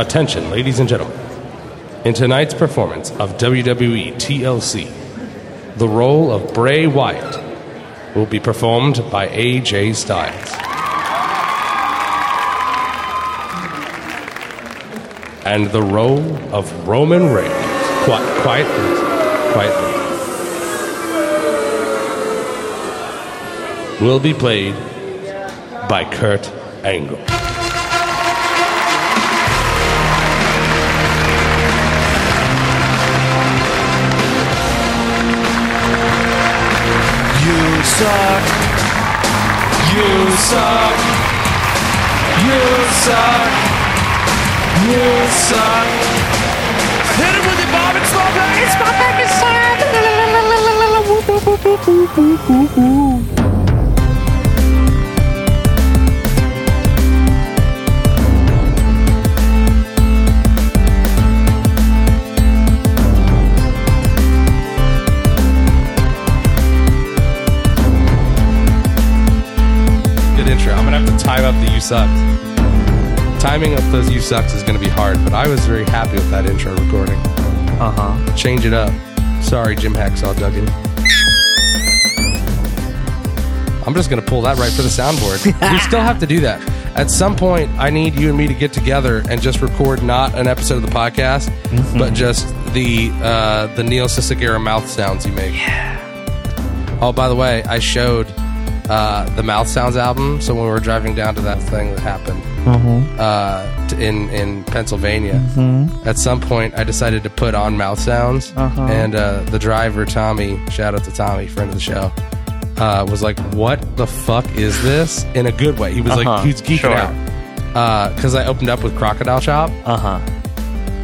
Attention, ladies and gentlemen. In tonight's performance of WWE TLC, the role of Bray Wyatt will be performed by AJ Styles. And the role of Roman Reigns, qui- quietly, quietly, will be played by Kurt Angle. Suck. You suck. You suck. Hit him with your bob and small bag. It's my bag Good time up the you sucks. Timing up those you sucks is gonna be hard, but I was very happy with that intro recording. Uh huh. Change it up. Sorry, Jim Hacksaw Duggan. I'm just gonna pull that right for the soundboard. we still have to do that. At some point, I need you and me to get together and just record not an episode of the podcast, but just the uh, the Neil Cicierega mouth sounds you make. Yeah. Oh, by the way, I showed uh, the Mouth Sounds album. So when we were driving down to that thing that happened uh, t- in in Pennsylvania, at some point I decided to put on Mouth Sounds, and uh, the driver Tommy, shout out to Tommy, friend of the show, uh, was like, "What the fuck is this?" In a good way. He was Uh-huh, like, he was geeking sure. out because I opened up with Crocodile Chop Uh huh.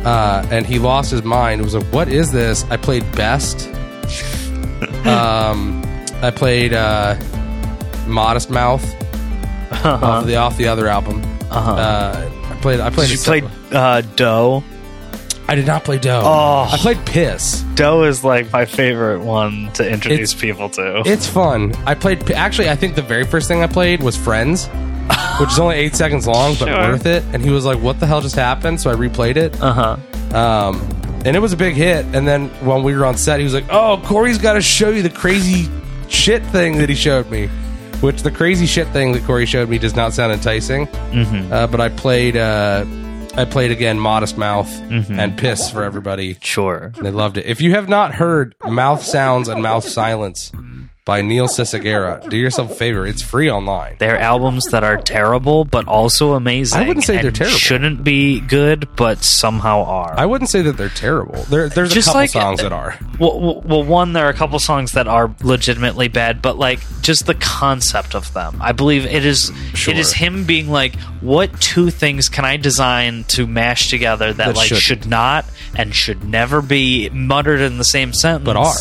uh, and he lost his mind. It was like, "What is this?" I played best. um, I played uh, Modest Mouth off the off the other album. Uh-huh. Uh, I played. I played. Did you a play sep- uh, Doe? I did not play Doe. Oh. I played Piss. Doe is like my favorite one to introduce It's- people to. It's fun. I played. Actually, I think the very first thing I played was Friends, which is only eight seconds long, but Sure. worth it. And he was like, "What the hell just happened?" So I replayed it. Uh huh. Um, and it was a big hit. And then when we were on set, he was like, "Oh, Corey's got to show you the crazy shit thing that he showed me." Which the crazy shit thing that Corey showed me does not sound enticing. Mm-hmm. Uh, but I played, uh, I played again, Modest Mouth and Piss for everybody. Sure. They loved it. If you have not heard Mouth Sounds and Mouth Silence by Neil Cicierega, do yourself a favor. It's free online. They're albums that are terrible, but also amazing. I wouldn't say they're terrible. Shouldn't be good, but somehow are. I wouldn't say that they're terrible. There, there's Just a couple like- uh, songs that are. Well, well, well, one, there are a couple songs that are legitimately bad, but like just the concept of them. I believe it is. Sure. It is him being like, "What two things can I design to mash together that, That like shouldn't. should not and should never be muttered in the same sentence, But are.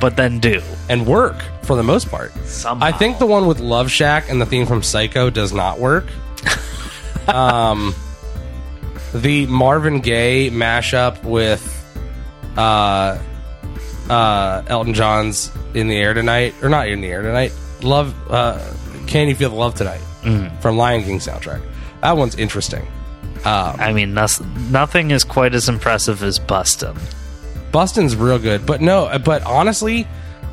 but then do and work for the most part. somehow." I think the one with Love Shack and the theme from Psycho does not work. um, the Marvin Gaye mashup with uh, uh, Elton John's "In the Air Tonight" or not "In the Air Tonight." Love, uh, "Can You Feel the Love Tonight" from Lion King soundtrack. That one's interesting. Um, I mean, nothing is quite as impressive as Bustin'. Bustin's real good, but no, but honestly,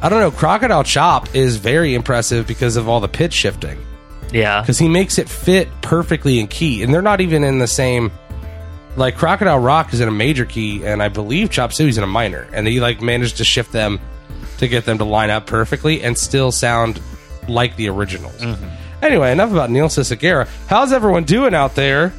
I don't know. Crocodile Chop is very impressive because of all the pitch shifting. Yeah, because he makes it fit perfectly in key, and they're not even in the same. Like Crocodile Rock is in a major key, and I believe Chop Suey's in a minor, and he like managed to shift them to get them to line up perfectly and still sound like the originals. Mm-hmm. Anyway, enough about Neil Cicierega. How's everyone doing out there?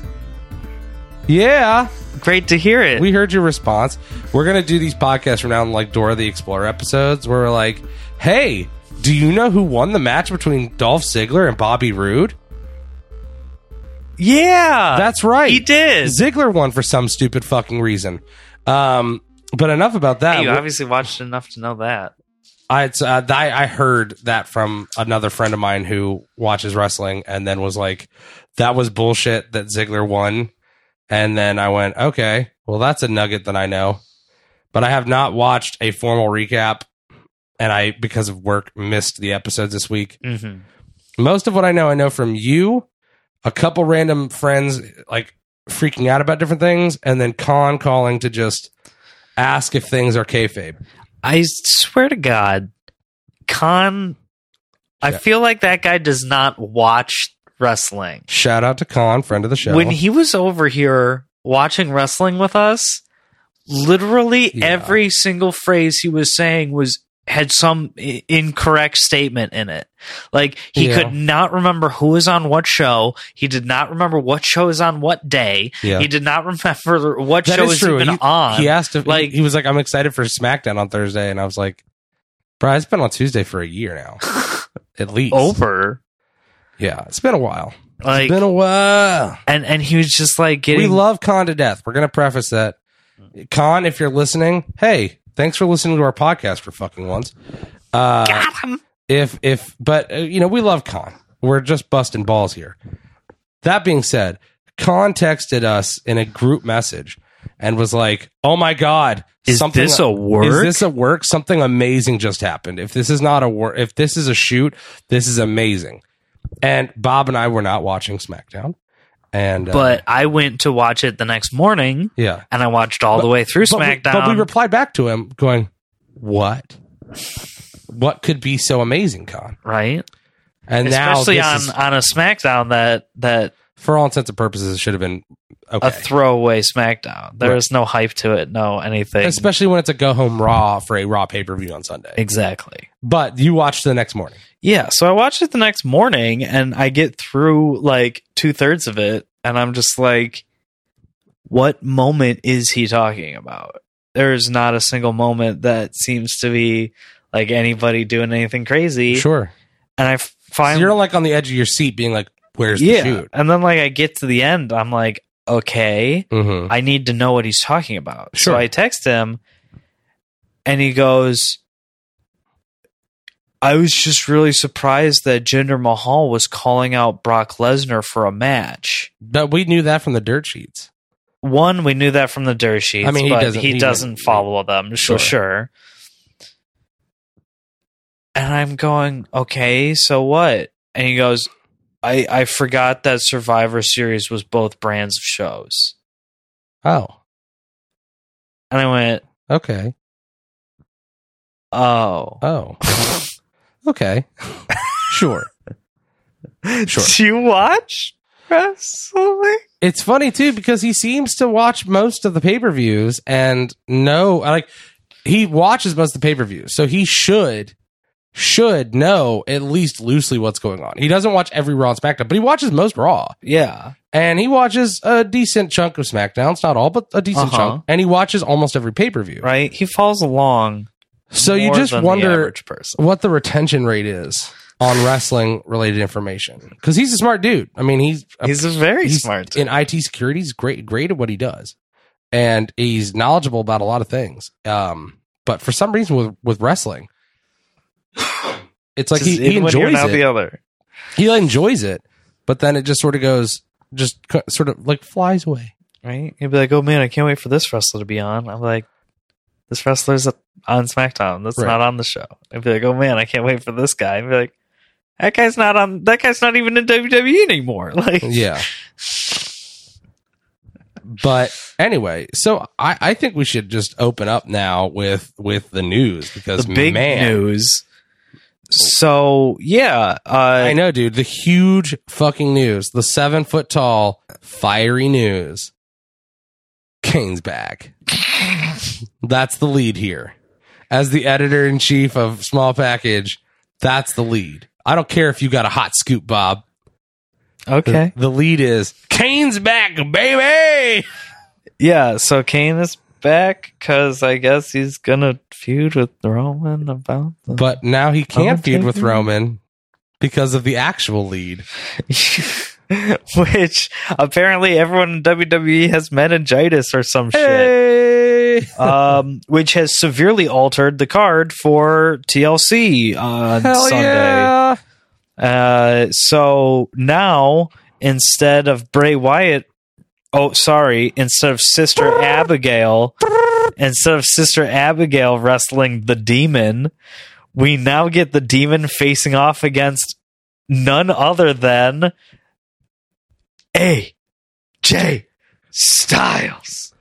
Yeah, great to hear it. we heard your response. We're gonna do these podcasts from now on, like Dora the Explorer episodes, where we're like, "Hey, do you know who won the match between Dolph Ziggler and Bobby Roode?" yeah, That's right. He did. Ziggler won for some stupid fucking reason. Um, but enough about that. you obviously watched enough to know that. I, uh, I I heard that from another friend of mine who watches wrestling, and then was like, "That was bullshit that Ziggler won." And then I went, "Okay, well, that's a nugget that I know." But I have not watched a formal recap, and I because of work missed the episodes this week. Mm-hmm. Most of what I know, I know from you, a couple random friends, like freaking out about different things, and then Khan calling to just ask if things are kayfabe. I swear to God, Khan. I Yeah. feel like that guy does not watch wrestling. Shout out to Khan, friend of the show. When he was over here watching wrestling with us, literally Yeah. every single phrase he was saying was had some I- incorrect statement in it. Like he Yeah. could not remember who was on what show. He did not remember what show is on what day. Yeah. He did not remember what That show is true. even He- on. he asked if Like- like he was like, "I'm excited for SmackDown on Thursday," and I was like, "Bro, it's been on Tuesday for a year now, at least." over. Yeah, it's been a while. Like it's been a while. and and he was just like getting We love Khan to death. We're gonna preface that. Khan, if you're listening, hey, thanks for listening to our podcast for fucking once. Uh, got him. if if but uh, you know we love Khan. We're just busting balls here. That being said, Khan texted us in a group message and was like, "Oh my god, Is something this a work? Is this a work? Something amazing just happened. If this is not a work, if this is a shoot, this is amazing." And Bob and I were not watching SmackDown, and uh, but I went to watch it the next morning yeah, and I watched all the way through but we, SmackDown. but we replied back to him going, "What? What could be so amazing, Khan?" right? And Especially on is, on a SmackDown that that for all intents and purposes, it should have been okay. a throwaway SmackDown. There Right. is no hype to it, no anything. Especially when it's a go home Raw for a Raw pay per view on Sunday. exactly. But you watched the next morning. Yeah, so I watched it the next morning and I get through like two thirds of it and I'm just like, what moment is he talking about? There's not a single moment that seems to be like anybody doing anything crazy. Sure. And I So find you're like on the edge of your seat, being like, "Where's yeah. the shoot?" And then like I get to the end, I'm like, okay, Mm-hmm. I need to know what he's talking about. Sure. So I text him and he goes, I was just really surprised that Jinder Mahal was calling out Brock Lesnar for a match. But we knew that from the dirt sheets. One, we knew that from the dirt sheets, I mean, he but doesn't- he, he doesn't wouldn't- follow them, Sure. so sure. And I'm going, okay, so what? And he goes, I, I forgot that Survivor Series was both brands of shows. Oh, And I went, okay. oh. Oh, okay. sure. Sure. Do you watch wrestling? It's funny too because he seems to watch most of the pay per views and know like he watches most of the pay per views, so he should should know at least loosely what's going on. He doesn't watch every Raw and SmackDown, but he watches most Raw Yeah. and he watches a decent chunk of SmackDown. It's not all, but a decent Uh-huh. chunk, and he watches almost every pay per view. Right? He falls along. So you just the wonder average what the retention rate is on wrestling related information because he's a smart dude. I mean, he's a He's a very he's smart. dude. in IT security. He's great, great at what he does, and he's knowledgeable about a lot of things. Um, but for some reason, with with wrestling, it's like Just he, he in one ear enjoys it. the other. He enjoys it, but then it just sort of goes, just sort of like flies away. Right? He'd be like, "Oh man, I can't wait for this wrestler to be on." I'm like, "This wrestler's on SmackDown. That's Right. not on the show." I'd be like, "Oh man, I can't wait for this guy." I'd be like, "That guy's not on. That guy's not even in WWE anymore." Like, Yeah. But anyway, so I, I think we should just open up now with with the news because the big man, news. So yeah, uh, I know, dude. The huge fucking news, the seven foot tall, fiery news. Kane's back. that's the lead here. As the editor in chief of Small Package, that's the lead. I don't care if you got a hot scoop, Bob. okay, The lead is Kane's back, baby. yeah. So Kane is back because I guess he's gonna feud with Roman about the But now he can't feud with Roman because of the actual lead. which apparently everyone in WWE has meningitis or some shit. Hey! um, which has severely altered the card for TLC on Hell Sunday. yeah! Uh, so now instead of Bray Wyatt, oh sorry, instead of Sister Abigail, instead of Sister Abigail wrestling the Demon, we now get the Demon facing off against none other than A J Styles.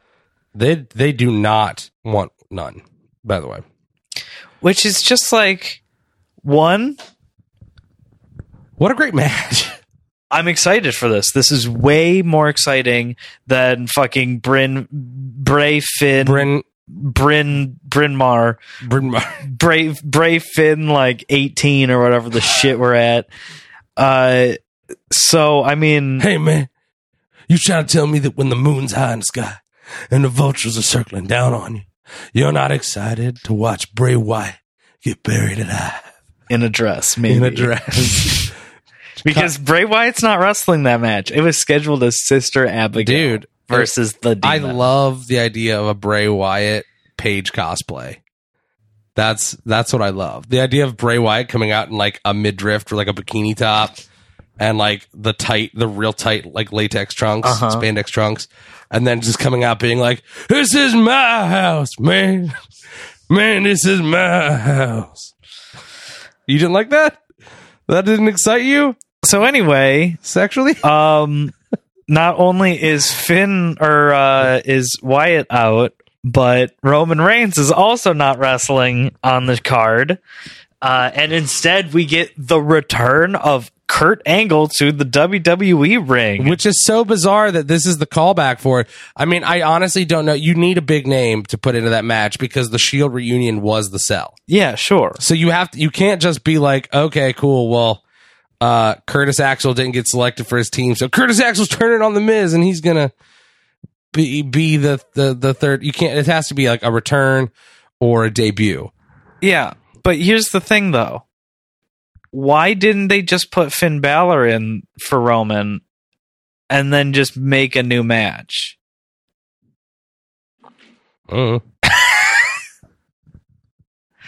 They they do not want none. By the way, Which is just like one. what a great match! I'm excited for this. This is way more exciting than fucking Bryn Bray Finn Bryn Bryn Bryn Mar Bryn Bray Bray Finn like 18 or whatever the shit we're at. Uh so I mean Hey man, you trying to tell me that when the moon's high in the sky and the vultures are circling down on you, you're not excited to watch Bray Wyatt get buried alive in a dress maybe in a dress? because Bray Wyatt's not wrestling that match. It was scheduled as Sister Abigail Dude, versus the I demon. love the idea of a Bray Wyatt page cosplay. That's that's what I love. The idea of Bray Wyatt coming out in like a midriff or like a bikini top and like the tight, the real tight like latex trunks, Uh-huh. spandex trunks, and then just coming out being like, "This is my house, man. Man, this is my house." You didn't like that? That didn't excite you so anyway, sexually? um not only is Finn or uh is Wyatt out, but Roman Reigns is also not wrestling on the card. Uh and instead we get the return of Kurt Angle to the WWE ring. Which is so bizarre that this is the callback for it. I mean, I honestly don't know. You need a big name to put into that match because the Shield reunion was the sell. Yeah, sure. So you have to, you can't just be like, okay, cool. Well, uh, Curtis Axel didn't get selected for his team, so Curtis Axel's turning on the Miz, and he's gonna be be the the the third. You can't. It has to be like a return or a debut. Yeah, but here's the thing though. Why didn't they just put Finn Balor in for Roman and then just make a new match? Uh.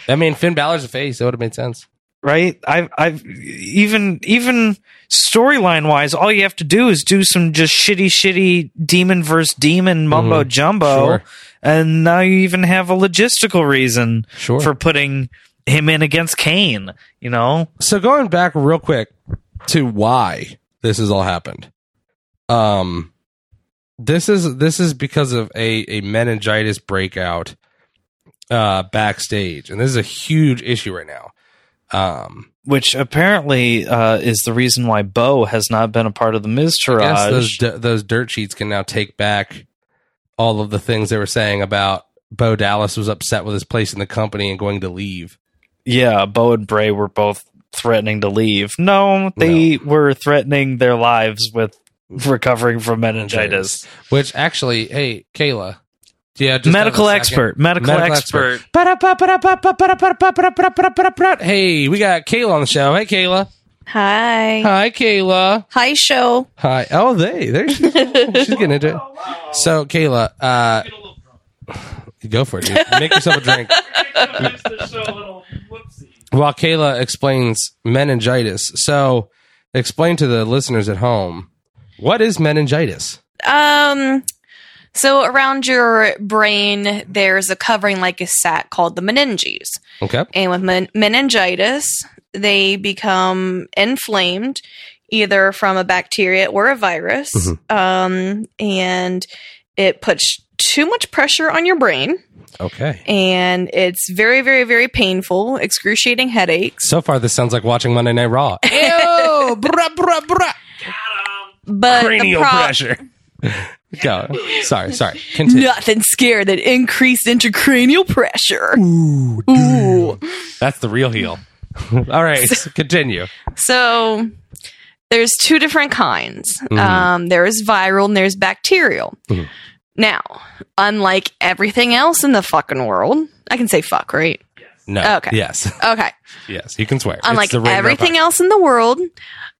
I mean, Finn Balor's a face. That would have made sense. Right? I've I've even even storyline wise, all you have to do is do some just shitty, shitty demon versus demon mumbo jumbo, Mm-hmm. Sure. and now you even have a logistical reason Sure. for putting him in against Kane. You know, so going back real quick to why this has all happened um this is this is because of a a meningitis breakout uh backstage and this is a huge issue right now um which apparently uh, is the reason why Bo has not been a part of the Miz I guess Taraj. those d- those dirt sheets can now take back all of the things they were saying about Bo Dallas was upset with his place in the company and going to leave. yeah, Bo and Bray were both threatening to leave. No, they were threatening their lives with recovering from meningitis. Which actually, hey, Kayla. Yeah, just medical have a second. expert, medical, expert. Hey, we got Kayla on the show. Hey, Kayla. Hi. Hi, Kayla. Hi, show. Hi. Oh, they. There she, she's getting into it. So, Kayla, uh, go for it, dude. Make yourself a drink. While Kayla explains meningitis. So, explain to the listeners at home what is meningitis? Um, so around your brain, there's a covering like a sac called the meninges. Okay. And with men- meningitis, they become inflamed either from a bacteria or a virus. Um, and it puts too much pressure on your brain. Okay. And it's very, very, very painful, excruciating headaches. So far, this sounds like watching Monday Night Raw. Ew, bruh, bruh, bruh. But the Cranial pro- pressure. Go. Sorry, sorry. Continue. Nothing scary than increased intracranial pressure. Ooh. That's the real heel. All right, continue. So there's two different kinds. Um, there's viral and there's bacterial. Mhm. Now, unlike everything else in the fucking world, I can say fuck, right? No. Okay. Yes. Okay. Yes. You can swear. Unlike It's the everything else in the world,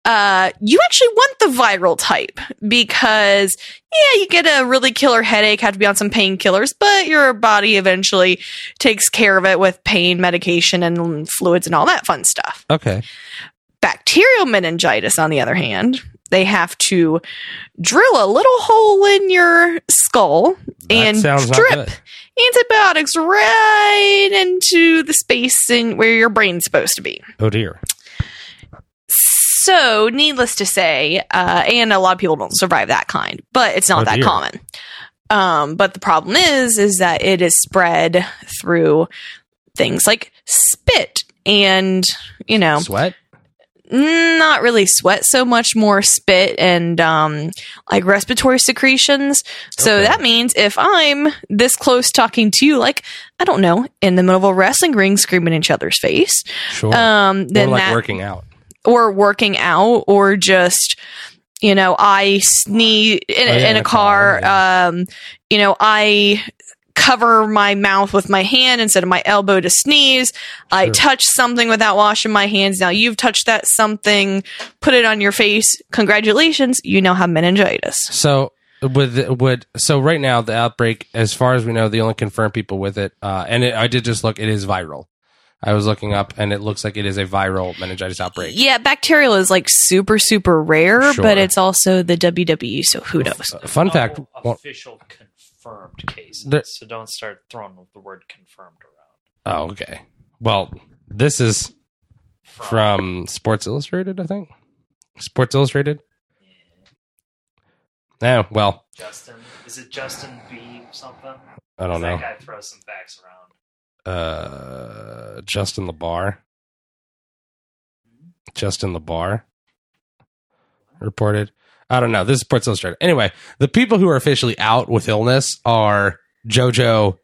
uh, you actually want the viral type because, yeah, you get a really killer headache, have to be on some painkillers, but your body eventually takes care of it with pain medication and fluids and all that fun stuff. Okay. bacterial meningitis, on the other hand, they have to drill a little hole in your skull That and good. Antibiotics right into the space in where your brain's supposed to be. Oh dear. So, needless to say, uh, and a lot of people don't survive that kind, but it's not Oh, that dear. common. Um, but the problem is, is that it is spread through things like spit and, you know, Sweat? Not really sweat so much more spit and um like respiratory secretions so Okay. that means if i'm this close talking to you like i don't know in the middle of a wrestling ring screaming in each other's face Sure. um or then like that working out. or working out or just you know i sneeze in, Oh, yeah, in a car um you know i cover my mouth with my hand instead of my elbow to sneeze. I touch something without washing my hands. Now you've touched that something put it on your face. Congratulations. You now have meningitis. So with would so right now the outbreak, as far as we know, the only confirmed people with it, uh, and it, I did just look, it is viral. I was looking up, and it looks like it is a viral meningitis outbreak. yeah bacterial is like super super rare Sure. but it's also the wwe so who knows? Fun fact: No well, official confirmed cases. There- so don't start throwing the word confirmed around. oh, okay. Well, this is from Sports Illustrated, I think. Sports Illustrated. Yeah. Well, Justin, is it Justin B something? I don't know. That guy throws some facts around. Uh, Justin the Bar. Justin the Bar reported. I don't know. This is Sports Illustrated. Anyway, the people who are officially out with illness are JoJo,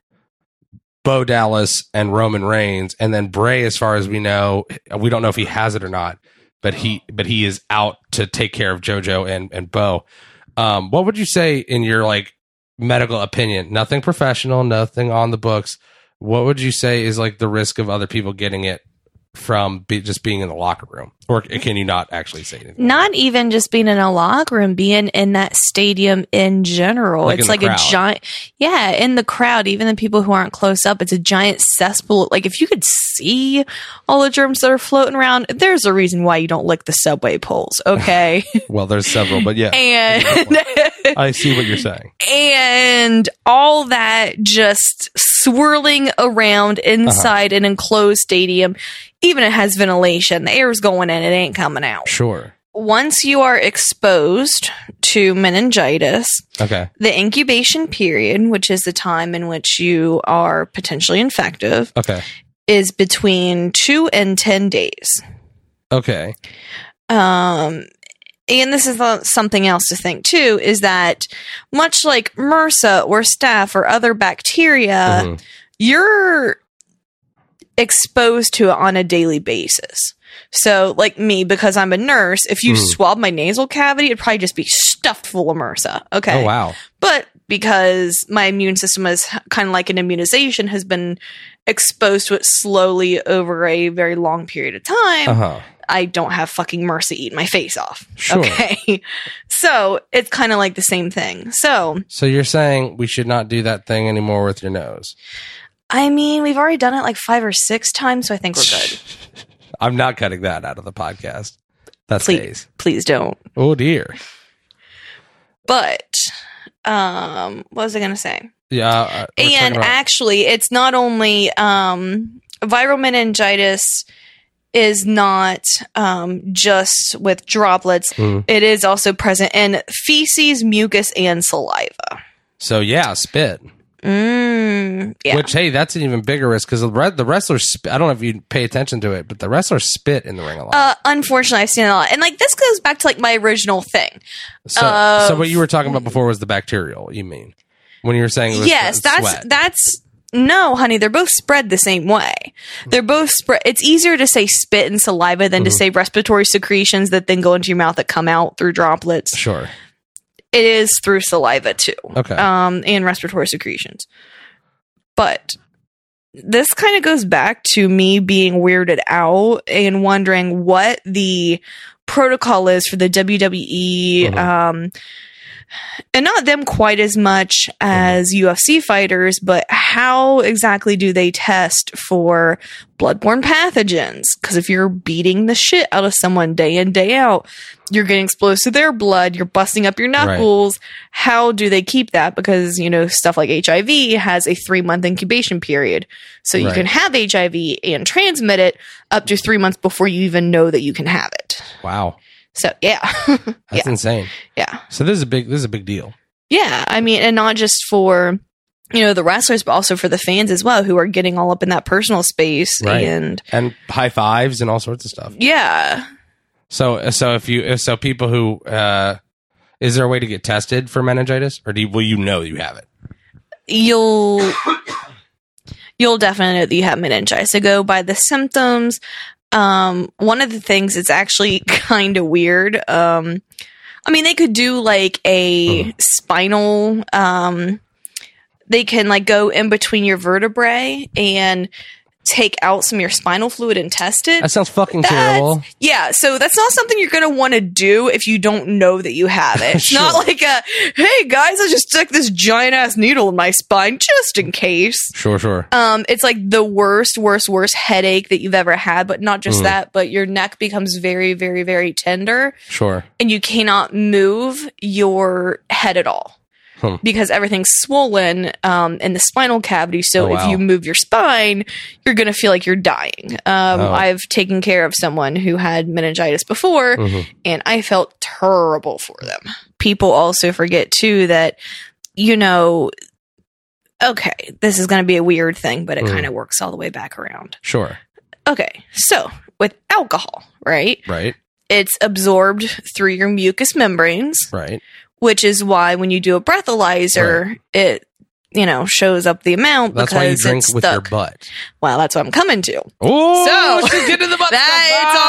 Bo Dallas, and Roman Reigns, and then Bray. As far as we know, we don't know if he has it or not, but he but he is out to take care of JoJo and and Bo. Um, what would you say in your like medical opinion? Nothing professional, nothing on the books. What would you say is like the risk of other people getting it from be, just being in the locker room, or can you not actually say anything? not even just being in a locker room, being in that stadium in general. Like it's the like a giant, yeah, in the crowd, even the people who aren't close up, it's a giant cesspool. Like if you could see all the germs that are floating around, there's a reason why you don't lick the subway poles, okay? Well, there's several, but yeah, and I see what you're saying. and all that just swirling around inside Uh-huh. an enclosed stadium. Even it has ventilation, the air's going in, it ain't coming out. Sure. Once you are exposed to meningitis, Okay. the incubation period, which is the time in which you are potentially infective, Okay. is between two and 10 days. Okay. Um, and this is something else to think too is that much like MRSA or staph or other bacteria, Mhm. you're exposed to it on a daily basis. So, like me, because I'm a nurse, if you Mhm. swab my nasal cavity, it'd probably just be stuffed full of MRSA. Okay. Oh wow. But because my immune system is kind of like an immunization, has been exposed to it slowly over a very long period of time, Uh huh. I don't have fucking MRSA eating my face off. Sure. Okay. So it's kind of like the same thing. So, So you're saying we should not do that thing anymore with your nose? I mean, we've already done it like five or six times, so I think we're good. I'm not cutting that out of the podcast. That Please. stays. Please don't. Oh dear. But, um, what was I going to say? Yeah. and about- actually it's not only um, viral meningitis is not um, just with droplets Mhm. it is also present in feces mucus and saliva so yeah, spit. Mm, yeah Which hey, that's an even bigger risk because the re- the wrestlers. Sp- I don't know if you pay attention to it, but the wrestlers spit in the ring a lot. uh, unfortunately i've seen it a lot and like this goes back to like my original thing so, uh, so what you were talking about before was the bacterial. You mean when you were saying it was yes that's sweat. that's no honey they're both spread the same way they're both spread it's easier to say spit and saliva than to Mm-hmm. say respiratory secretions that then go into your mouth that come out through droplets sure. It is through saliva too Okay. um and respiratory secretions but this kind of goes back to me being weirded out and wondering what the protocol is for the WWE Mhm. um and not them quite as much as UFC fighters, but how exactly do they test for bloodborne pathogens? Because if you're beating the shit out of someone day in, day out, you're getting exposed to their blood, you're busting up your knuckles. How do they keep that? Because, you know, stuff like HIV has a three month incubation period. So you Right. can have HIV and transmit it up to three months before you even know that you can have it. Wow, So yeah, that's yeah, insane. yeah, So this is a big this is a big deal. yeah. I mean, and not just for you know the wrestlers, but also for the fans as well, who are getting all up in that personal space Right. and and high fives and all sorts of stuff. yeah. So so if you if so people who uh is there a way to get tested for meningitis or do you, will you know you have it? you'll you'll definitely know that you have meningitis. So go by the symptoms. Um, one of the things that's actually kind of weird. Um, I mean, they could do like a Mhm. spinal. Um, they can like go in between your vertebrae and take out some of your spinal fluid and test it. That sounds fucking That's- terrible. Yeah, so that's not something you're going to want to do if you don't know that you have it. It's Sure. not like a, hey guys, I just stuck this giant ass needle in my spine just in case. Sure, sure. Um, it's like the worst, worst, worst headache that you've ever had, but not just Mhm. that, but your neck becomes very, very, very tender Sure. and you cannot move your head at all. Hmm. Because everything's swollen um, in the spinal cavity. So Oh, wow. if you move your spine, you're going to feel like you're dying. Um, Oh. I've taken care of someone who had meningitis before, Mhm. and I felt terrible for them. People also forget, too, that, you know, okay, this is going to be a weird thing, but it Mhm. kind of works all the way back around. Sure. Okay, so with alcohol, right? Right. It's absorbed through your mucous membranes Right. Which is why when you do a breathalyzer, it you know shows up the amount That's because why you drink it's with stuck. your butt. Well, that's what I'm coming to. Oh, So- she's getting the butt. That, it's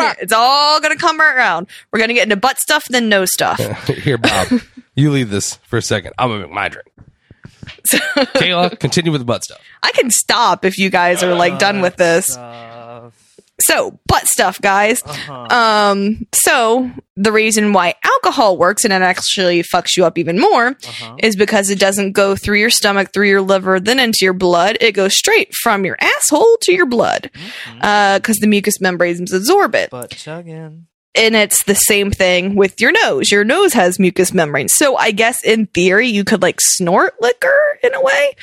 all it's all gonna come right around. We're gonna get into butt stuff, then nose stuff. Here, Bob. you leave this for a second. I'm gonna make my drink. So, Kayla, continue with the butt stuff. I can stop if you guys are like done with this. Stuff. So butt stuff, guys. Uh-huh. Um, so the reason why alcohol works and it actually fucks you up even more Uh-huh. is because it doesn't go through your stomach, through your liver, then into your blood. It goes straight from your asshole to your blood because the mucous membranes absorb it. But chugging. And it's the same thing with your nose. Your nose has mucous membranes. So I guess in theory, you could like snort liquor in a way.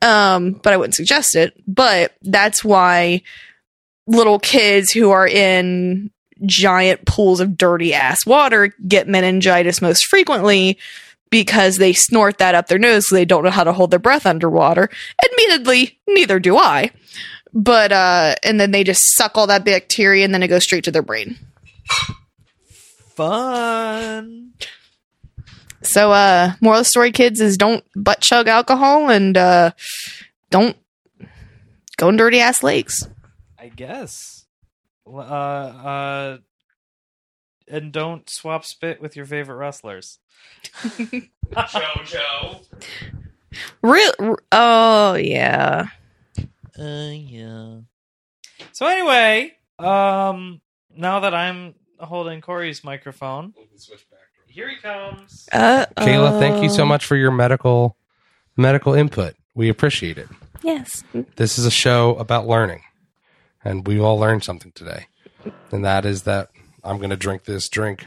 Um, but I wouldn't suggest it. But that's why little kids who are in giant pools of dirty ass water get meningitis most frequently because they snort that up their nose so they don't know how to hold their breath underwater. Admittedly, neither do I. But uh and then they just suck all that bacteria and then it goes straight to their brain. Fun. So uh moral of the story kids is don't butt chug alcohol and uh don't go in dirty ass lakes. I guess. Uh, uh, and don't swap spit with your favorite wrestlers. Real oh yeah. Uh, yeah. So anyway, um, now that I'm holding Corey's microphone, here he comes. Uh Kayla, thank you so much for your medical medical input. We appreciate it. Yes. This is a show about learning, and we all learned something today, and that is that I'm going to drink this drink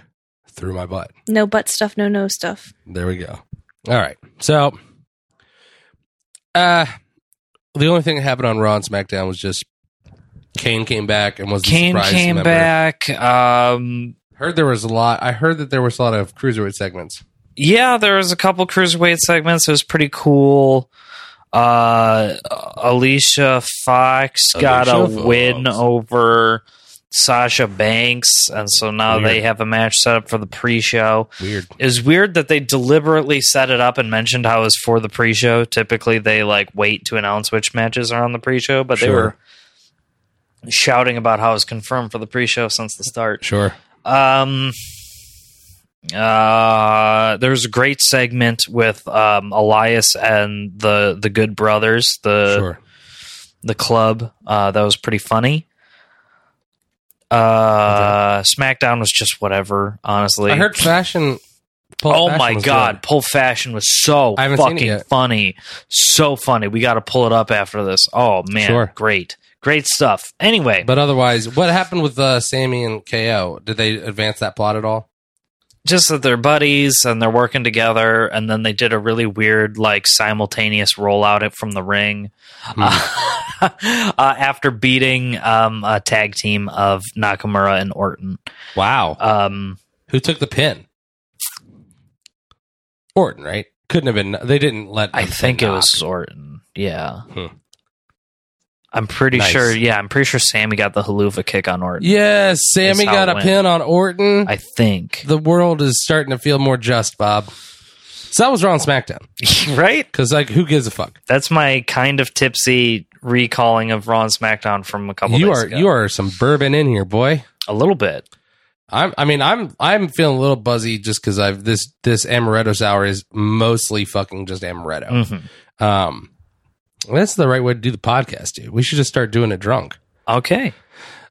through my butt. No butt stuff, no nose stuff. There we go. All right. So, uh, the only thing that happened on Raw and SmackDown was just Kane came back and was Kane surprise came member. back. Um, Heard there was a lot. I heard that there was a lot of cruiserweight segments. yeah, there was a couple cruiserweight segments. It was pretty cool. Uh, Alicia Fox got a Alicia win over Sasha Banks, and so now Weird. they have a match set up for the pre-show. Weird. It's weird that they deliberately set it up and mentioned how it was for the pre-show. Typically, they like wait to announce which matches are on the pre-show, but they were shouting about how it was confirmed for the pre-show since the start. Sure. Um, uh, there's a great segment with um, Elias and the the Good Brothers, the sure. the club. Uh, that was pretty funny. Uh, SmackDown was just whatever. Honestly, I heard fashion. Pulp oh Fashion my god, good. Pulp Fashion was so I haven't seen it fucking funny, so funny. We got to pull it up after this. Oh man, Sure. great, great stuff. Anyway, But otherwise, what happened with uh, Sami and KO? Did they advance that plot at all? Just that they're buddies and they're working together, and then they did a really weird like simultaneous rollout from the ring uh, uh, after beating um, a tag team of Nakamura and Orton. Wow. Um, Who took the pin? Orton, right? Couldn't have been. They didn't let. I think it Knox. was Orton. Yeah. Hmm. I'm pretty Nice. sure. Yeah, I'm pretty sure Sami got the Helluva Kick on Orton. Yes, Sami got a went. pin on Orton. I think. the world is starting to feel more just, Bob. So that was Raw on SmackDown. right? Because like, who gives a fuck? That's my kind of tipsy recalling of Raw and SmackDown from a couple You are ago. you are some bourbon in here, boy. a little bit. I'm. I mean, I'm. I'm feeling a little buzzy just because I've this this amaretto sour is mostly fucking just amaretto. Mhm. Um, that's the right way to do the podcast, dude. We should just start doing it drunk. Okay.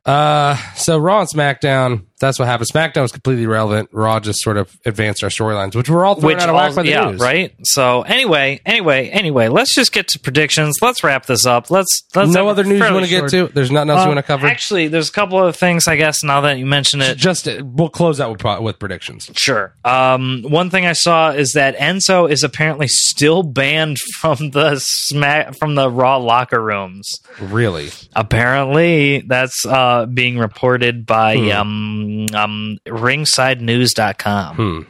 Uh, so Raw and SmackDown. That's what happened. SmackDown was completely irrelevant. Raw just sort of advanced our storylines, which were all thrown Which out of whack also, by the yeah, news. right. So anyway, anyway, anyway, let's just get to predictions. Let's wrap this up. Let's. let's No other news you want to get to? There's nothing else you Uh, want to cover? Actually, there's a couple of things. I guess now that you mention it, just we'll close out with with predictions. Sure. Um, one thing I saw is that Enzo is apparently still banned from the smack from the Raw locker rooms. Really? Apparently, that's uh, being reported by Hmm. um, um, RingsideNews.com. Hmm.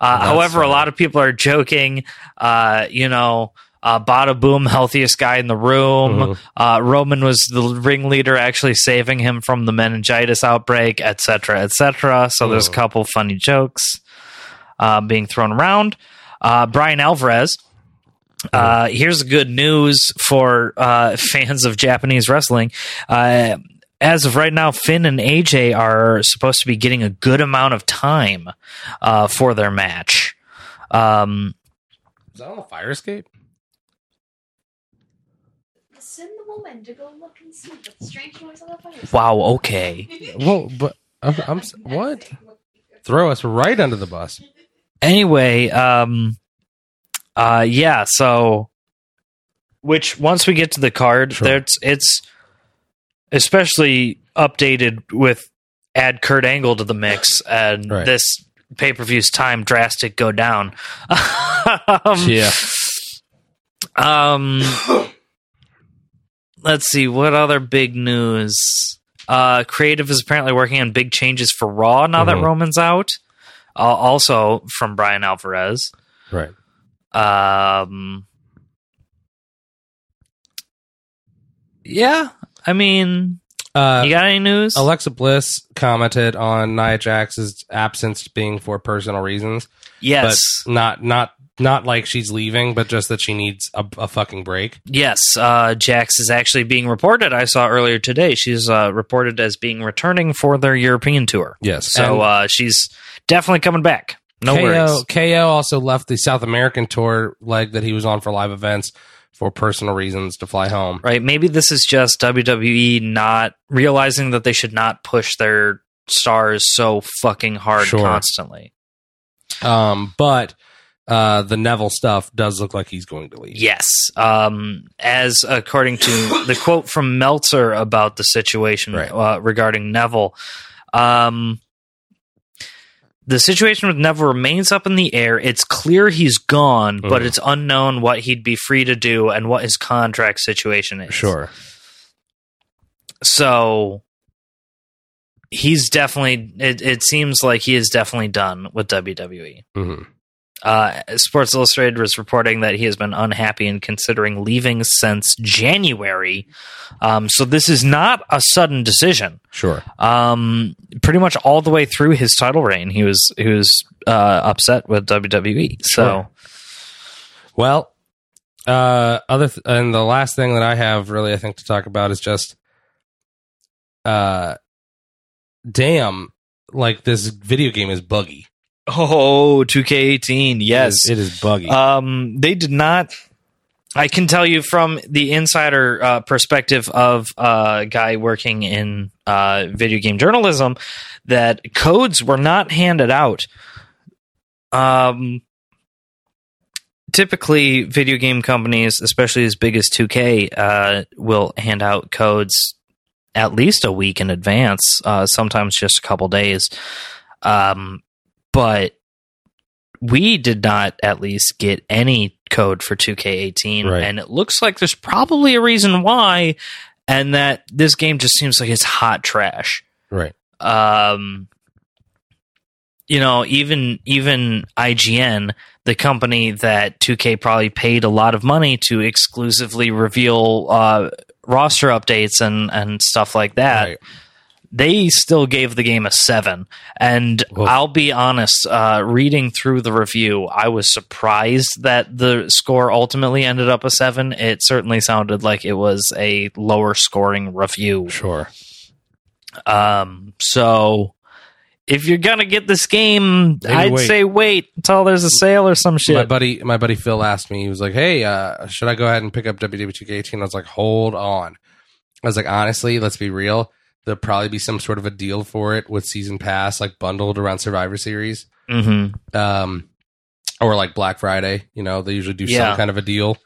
Uh, however, a lot of people are joking. Uh, you know, uh, Bada Boom, healthiest guy in the room. Mhm. Uh, Roman was the ringleader, actually saving him from the meningitis outbreak, etc., etc. So there's a Mhm. couple funny jokes uh, being thrown around. Uh, Bryan Alvarez. Uh, here's good news for uh, fans of Japanese wrestling. As of right now, Finn and AJ are supposed to be getting a good amount of time uh, for their match. Um, Is that on the fire escape? Send the woman to go look and see the strange noise on the fire. wow, okay. Well, but I'm, I'm s- what? Throw us right under the bus. Anyway, um, uh, yeah, so which once we get to the card, Sure. there's it's especially updated with add Kurt Angle to the mix and Right. this pay per view's time drastic go down. um, Yeah. Um, let's see what other big news. Uh, creative is apparently working on big changes for Raw now that Mhm. Roman's out. Uh, also from Bryan Alvarez. Right. Um, yeah, I mean, Uh, you got any news? Alexa Bliss commented on Nia Jax's absence being for personal reasons, yes, but not not not like she's leaving, but just that she needs a, a fucking break. yes. Uh, Jax is actually being reported. I saw earlier today. She's uh, reported as being returning for their European tour. Yes. So uh, she's definitely coming back. No KO, worries. KO also left the South American tour leg that he was on for live events for personal reasons to fly home. Right? Maybe this is just WWE not realizing that they should not push their stars so fucking hard Sure. constantly. Um, but uh, the Neville stuff does look like he's going to leave. Yes. Um, as according to the quote from Meltzer about the situation Right. uh, regarding Neville, um, the situation with Neville remains up in the air. It's clear he's gone, but Mhm. it's unknown what he'd be free to do and what his contract situation is. Sure. So he's definitely. It, it seems like he is definitely done with WWE. hmm Uh, Sports Illustrated was reporting that he has been unhappy and considering leaving since January. Um, so this is not a sudden decision. Sure. Um, pretty much all the way through his title reign, he was he was uh, upset with WWE. So Sure. Well, uh, other th- and the last thing that I have really, I think, to talk about is just, uh, damn, like this video game is buggy. Oh, 2K18, yes, it is, it is buggy. Um, they did not. I can tell you from the insider uh, perspective of a guy working in uh, video game journalism that codes were not handed out. Um, typically, video game companies, especially as big as 2K, uh, will hand out codes at least a week in advance, uh, sometimes just a couple days. Um, but we did not at least get any code for 2K18, Right. and it looks like there's probably a reason why, and that this game just seems like it's hot trash. Right. Um, you know, even even IGN, the company that 2K probably paid a lot of money to exclusively reveal uh, roster updates and and stuff like that Right. They still gave the game a seven. And Whoa. I'll be honest, uh, reading through the review, I was surprised that the score ultimately ended up a seven. It certainly sounded like it was a lower scoring review. Sure. Um, so if you're gonna get this game, Maybe I'd wait. say wait until there's a sale or some shit. My buddy, my buddy Phil asked me. He was like, "Hey, uh, should I go ahead and pick up WWE 2K18?" I was like, "Hold on." I was like, "Honestly, let's be real. There'll probably be some sort of a deal for it with season pass, like bundled around Survivor Series, hmm um, or like Black Friday. You know, they usually do Yeah. some kind of a deal."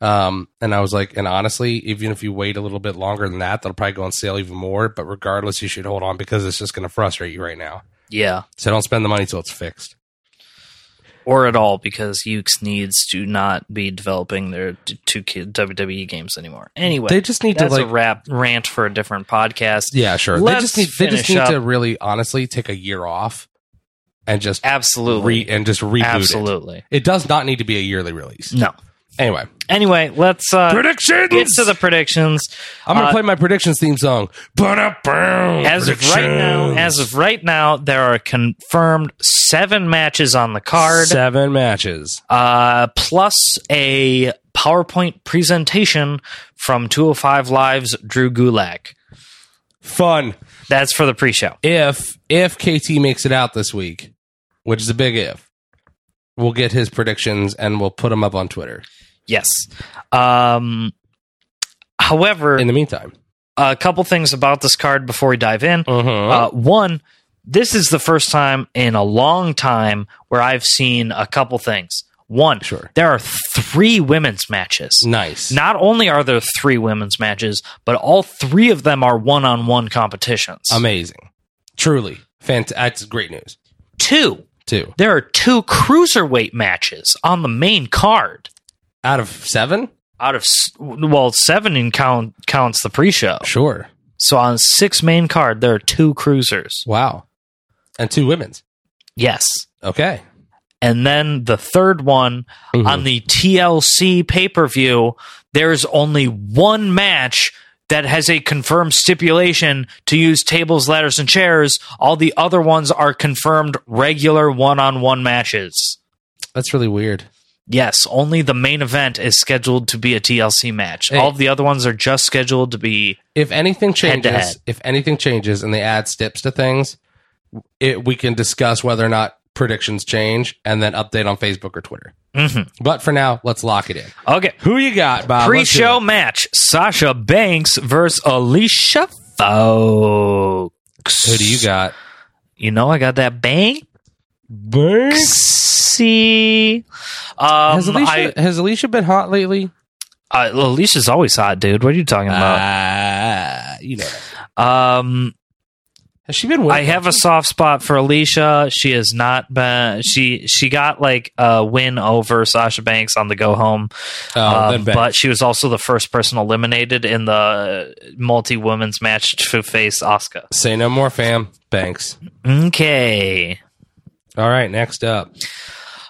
Um, and I was like, and honestly, even if you wait a little bit longer than that, they'll probably go on sale even more. But regardless, you should hold on because it's just going to frustrate you right now. Yeah. So don't spend the money till it's fixed. Or at all, because Yuke's needs to not be developing their 2K WWE games anymore. Anyway, They just need to a like rap rant for a different podcast. Yeah, sure. Let's they just need they just need to really honestly take a year off and just Absolutely, re and just reboot absolutely. it. It does not need to be a yearly release. No. Anyway, Anyway, let's uh, predictions. get to the predictions. I'm gonna uh, play my predictions theme song. As of right now, as of right now, there are confirmed seven matches on the card, seven matches. uh, plus a PowerPoint presentation from 205 Live's Drew Gulak. Fun. That's for the pre-show. If if KT makes it out this week, which is a big if, we'll get his predictions and we'll put them up on Twitter. Yes. Um, however, In the meantime, a couple things about this card before we dive in. uh-huh. Uh, one, this is the first time in a long time where I've seen a couple things. One, Sure. there are three women's matches. nice. Not only are there three women's matches, but all three of them are one on one competitions. Amazing. Truly. Fant- that's great news, Two, two. there are two cruiserweight matches on the main card. Out of seven? Out of, well, seven in count, counts the pre show. Sure. So on six main card, there are two cruisers. Wow. And two women's. Yes. Okay. And then the third one Mhm. on the TLC pay per view, there's only one match that has a confirmed stipulation to use tables, ladders, and chairs. All the other ones are confirmed regular one on one matches. That's really weird. Yes, only the main event is scheduled to be a TLC match. Hey. All the other ones are just scheduled to be. If anything changes, head. if anything changes and they add steps to things, it, we can discuss whether or not predictions change and then update on Facebook or Twitter. Mhm. But for now, let's lock it in. Okay. Who you got, Bob? Pre-show match Sasha Banks versus Alicia Fox. Who do you got? You know, I got that Banks. Banks. Um, Has Alicia, has Alicia been hot lately? Uh, Alicia's always hot, dude. What are you talking about? Uh, you know. Um, Has she been? I have a soft spot for Alicia. She has not been. She she got like a win over Sasha Banks on the go home, Oh, um, but she was also the first person eliminated in the multi women's match to face Asuka. Say no more, fam. Banks. Okay. All right, next up.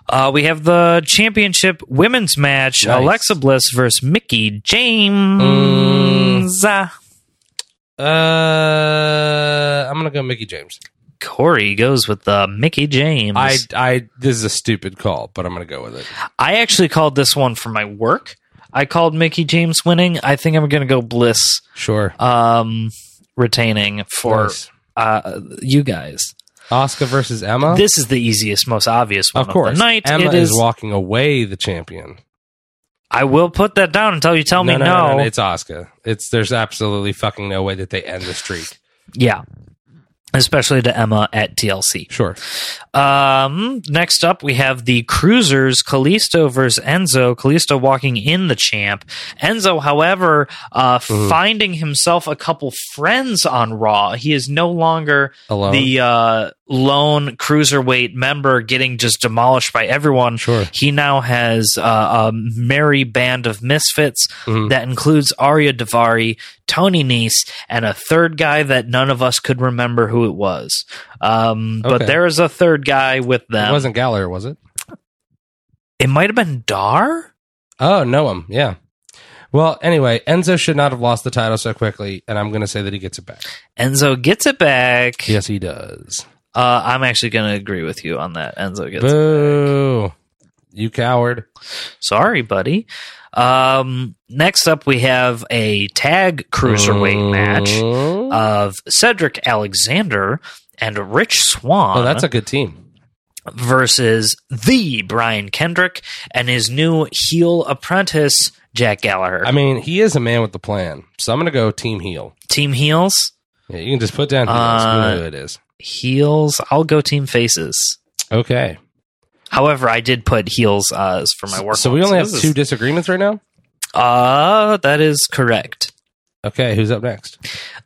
Uh, we have the championship women's match: Nice. Alexa Bliss versus Mickie James. Uh, I'm gonna go Mickie James. Corey goes with the Mickie James. I, I, this is a stupid call, but I'm gonna go with it. I actually called this one for my work. I called Mickie James winning. I think I'm going to go Bliss Sure. um, retaining for Nice. uh, you guys. Asuka versus Emma. This is the easiest, most obvious one of course, the night. Emma it is, is. walking away the champion. I will put that down until you tell me no. It's Asuka. It's there's absolutely fucking no way that they end the streak. yeah, especially to Emma at TLC. Sure. Um, next up, we have the Cruisers, Kalisto versus Enzo. Kalisto walking in the champ. Enzo, however, uh, Mhm. finding himself a couple friends on Raw. He is no longer Alone. the uh, lone cruiserweight member getting just demolished by everyone. Sure. He now has uh, a merry band of misfits Mhm. that includes Ariya Daivari, Tony Nese, and a third guy that none of us could remember who it was. Um, But there is a third guy with It them. wasn't Gallagher, was it? It might have been Dar. Oh, Noam. Yeah. Well, anyway, Enzo should not have lost the title so quickly, and I'm going to say that he gets it back. Enzo gets it back. Yes, he does. Uh, I'm actually going to agree with you on that. Enzo gets it. Boo! You coward. Sorry, buddy. Um, next up, we have a tag cruiserweight match Oh, of Cedric Alexander and Rich Swann oh, that's a good team. versus the Brian Kendrick and his new heel apprentice, Jack Gallagher. I mean, he is a man with the plan, so I'm going to go team heel. team heels? Yeah, you can just put down heels. Uh, you know who it is. Heels. I'll go team faces. Okay. However, I did put heels uh, as for my work. So we only have two is- disagreements right now? Uh, that is correct. Okay, who's up next?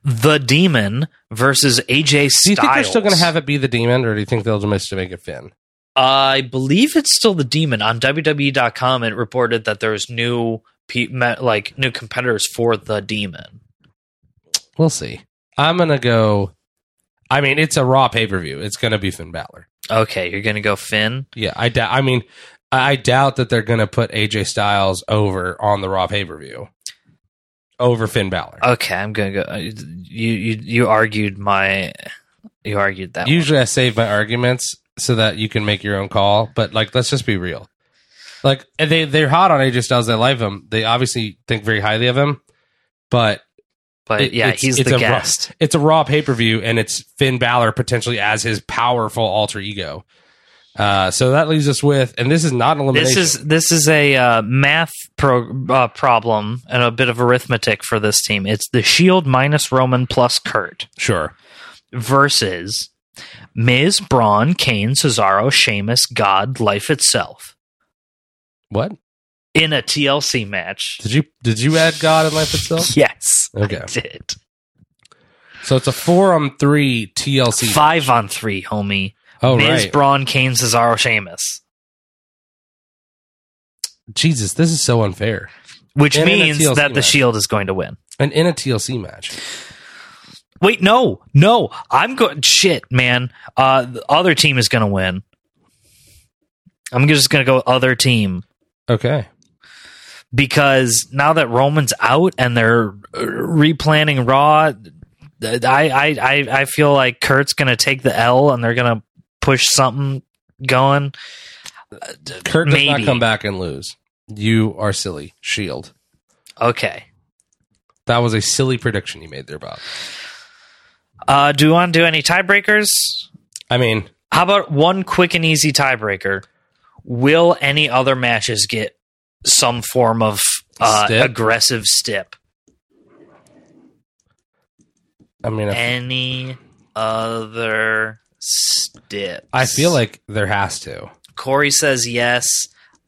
The Demon versus AJ Styles. Do you think they're still going to have it be the demon, or do you think they'll just make it Finn? I believe it's still the Demon on WWE.com. It reported that there's new like new competitors for the Demon. We'll see. I'm going to go. I mean, it's a Raw pay per view. It's going to be Finn Balor. Okay, you're gonna go Finn. Yeah, I doubt. I mean, I I doubt that they're going to put AJ Styles over on the Raw pay per view over Finn Balor. Okay, I'm gonna go. uh, You you you argued my. You argued that. one. Usually, I save my arguments so that you can make your own call. But like, let's just be real. Like, and they they're hot on AJ Styles. They like him. They obviously think very highly of him. But but it- yeah, it's- he's it's the a Raw- guest. it's a Raw pay per view, and it's Finn Balor potentially as his powerful alter ego. Uh, so that leaves us with, and this is not an elimination. This is this is a uh, math pro, uh, problem and a bit of arithmetic for this team. It's the Shield minus Roman plus Kurt sure. versus Miz, Braun, Kane, Cesaro, Sheamus, God, Life itself What in a TLC match. did you did you add God and life itself? Yes, Okay. I did. So it's a four on three TLC. Five on three, homie. Oh Miz, right. Braun, Kane, Cesaro, Sheamus. Jesus, this is so unfair. Which And means that the. Shield is going to win. And in a TLC match. Wait, no, no. I'm going. Shit, man. Uh, the other team is going to win. I'm just going to go other team Okay. because now that Roman's out and they're replanning Raw, I I I, I feel like Kurt's going to take the L and they're going to push something going. Kurt does not come back and lose. You are silly. Shield. Okay. That was a silly prediction you made there, Bob. Uh, do you want to do any tiebreakers? I mean, How about one quick and easy tiebreaker? Will any other matches get some form of uh, Stip? aggressive stip? I mean, if- Any other stip? I feel like there has to. Corey says yes.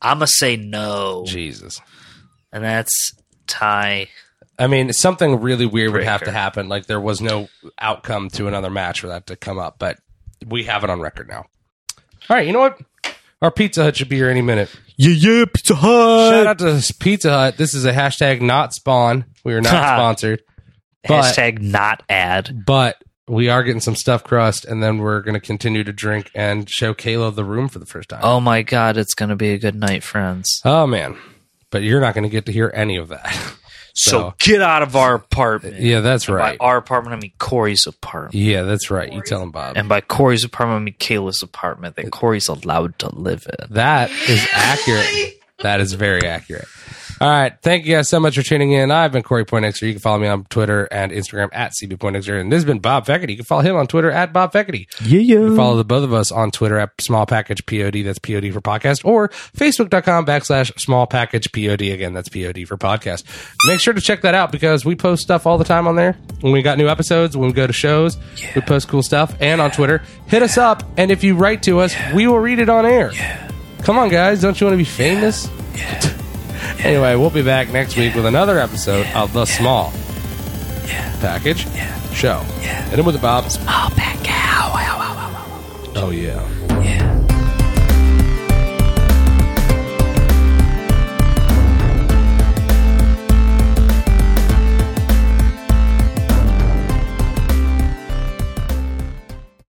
I'm gonna say no, Jesus. and that's tie. I mean, something really weird would have to happen. Like there was no outcome to another match for that to come up, but we have it on record now. All right, you know what? Our Pizza Hut should be here any minute. Yeah, yeah, Pizza Hut. Shout out to Pizza Hut. This is a hashtag not spawn. We are not sponsored, but Hashtag not ad. but we are getting some stuff crust, and then we're going to continue to drink and show Kayla the room for the first time. Oh my god, it's gonna be a good night, friends. Oh man, but you're not going to get to hear any of that. So, So- get out of our apartment. yeah, that's And right. By our apartment, I mean Corey's apartment. Yeah, that's right. You tell him, Bob. And by Corey's apartment, I mean Kayla's apartment that Corey's allowed to live in. That is accurate. That is very accurate. All right. Thank you guys so much for tuning in. I've been Corey Poindexter. You can follow me on Twitter and Instagram at CB Poindexter. And this has been Bob Feckety. You can follow him on Twitter at Bob Feckety. Yeah, You yeah. can follow the both of us on Twitter at Small Package POD. That's POD for podcast. Or Facebook.com backslash Small Package POD. Again, that's POD for podcast. Make sure to check that out because we post stuff all the time on there. When we got new episodes, when we go to shows, we post cool stuff. And on Twitter, hit us up. And if you write to us, we will read it on air. Come on, guys. Don't you want to be famous? Anyway, we'll be back next week with another episode of The Small Package Show. Him with the Bob. Oh, back out. Oh yeah.